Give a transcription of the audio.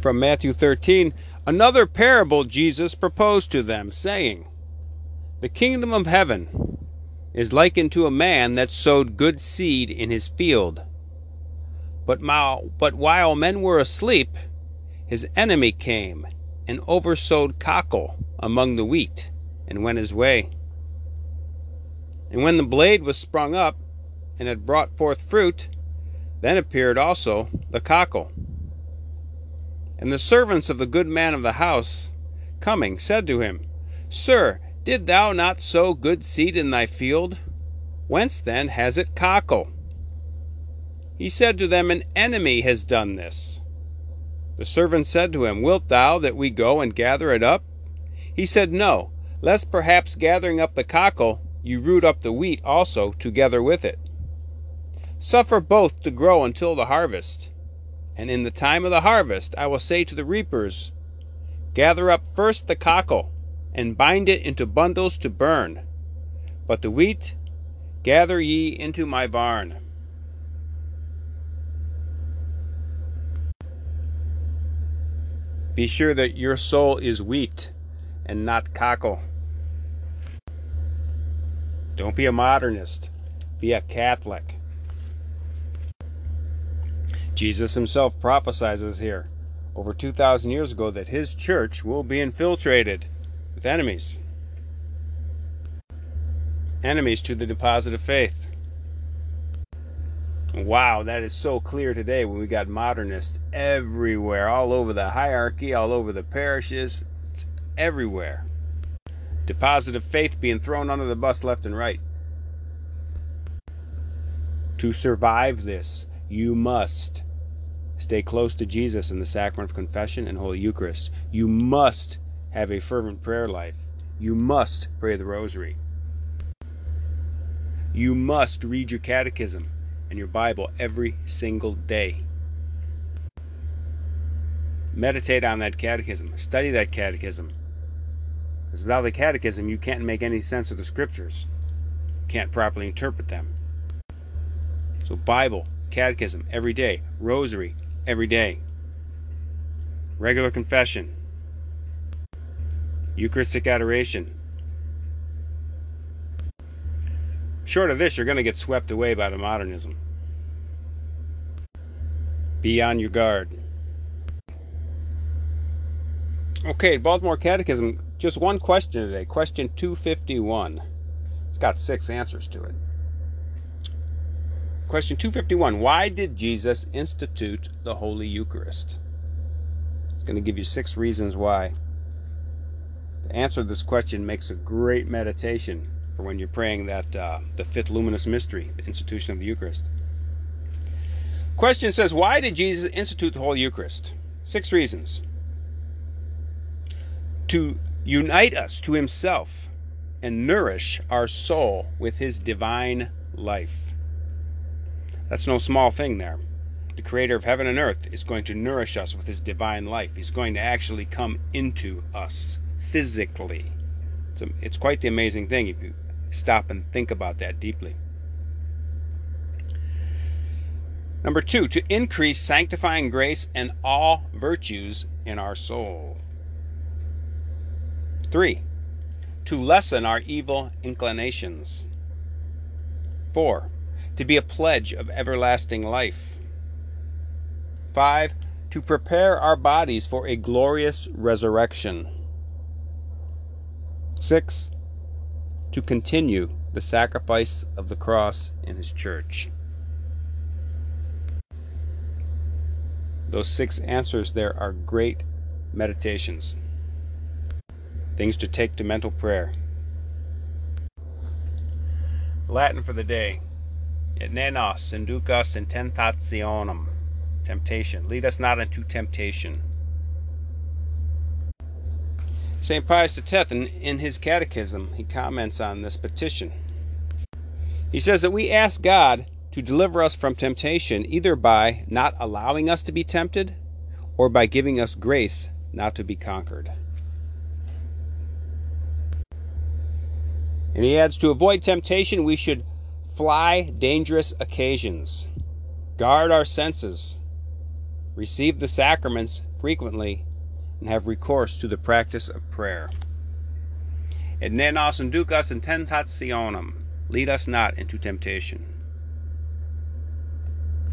from Matthew 13, another parable Jesus proposed to them, saying, The kingdom of heaven is likened to a man that sowed good seed in his field. But, but while men were asleep, his enemy came and oversowed cockle among the wheat, and went his way. And when the blade was sprung up, and had brought forth fruit, then appeared also the cockle. And the servants of the good man of the house, coming, said to him, Sir, did thou not sow good seed in thy field? Whence then has it cockle? He said to them, An enemy has done this. The servant said to him, Wilt thou that we go and gather it up? He said, No, lest perhaps gathering up the cockle, you root up the wheat also together with it. Suffer both to grow until the harvest. And in the time of the harvest I will say to the reapers, Gather up first the cockle, and bind it into bundles to burn. But the wheat gather ye into my barn. Be sure that your soul is wheat and not cockle. Don't be a modernist, be a Catholic. Jesus himself prophesies here over 2,000 years ago that his church will be infiltrated with enemies. Enemies to the deposit of faith. Wow, that is so clear today when we got modernists everywhere, all over the hierarchy, all over the parishes, it's everywhere. Deposit of faith being thrown under the bus left and right. To survive this, you must Stay close to Jesus in the sacrament of confession and Holy Eucharist. You must have a fervent prayer life. You must pray the rosary. You must read your catechism and your Bible every single day. Meditate on that catechism. Study that catechism. Because without the catechism, you can't make any sense of the scriptures. You can't properly interpret them. So, Bible, catechism every day, rosary every day. Regular confession. Eucharistic adoration. Short of this, you're going to get swept away by the modernism. Be on your guard. Okay, Baltimore Catechism, just one question today. Question 251. It's got six answers to it. Question 251 Why did Jesus institute the Holy Eucharist? It's going to give you six reasons why. The answer to this question makes a great meditation for when you're praying that uh, the fifth luminous mystery, the institution of the Eucharist. Question says Why did Jesus institute the Holy Eucharist? Six reasons. To unite us to Himself and nourish our soul with His divine life. That's no small thing there. The creator of heaven and earth is going to nourish us with his divine life. He's going to actually come into us physically. It's, a, it's quite the amazing thing if you stop and think about that deeply. Number two, to increase sanctifying grace and all virtues in our soul. Three, to lessen our evil inclinations. Four, to be a pledge of everlasting life. 5. To prepare our bodies for a glorious resurrection. 6. To continue the sacrifice of the cross in His church. Those six answers there are great meditations, things to take to mental prayer. Latin for the day. Et ne nos inducas in tentationem. Temptation. Lead us not into temptation. St. Pius X, in his catechism, he comments on this petition. He says that we ask God to deliver us from temptation either by not allowing us to be tempted or by giving us grace not to be conquered. And he adds to avoid temptation, we should fly dangerous occasions, guard our senses, receive the sacraments frequently and have recourse to the practice of prayer. Et ne nos inducas in tentationem, lead us not into temptation.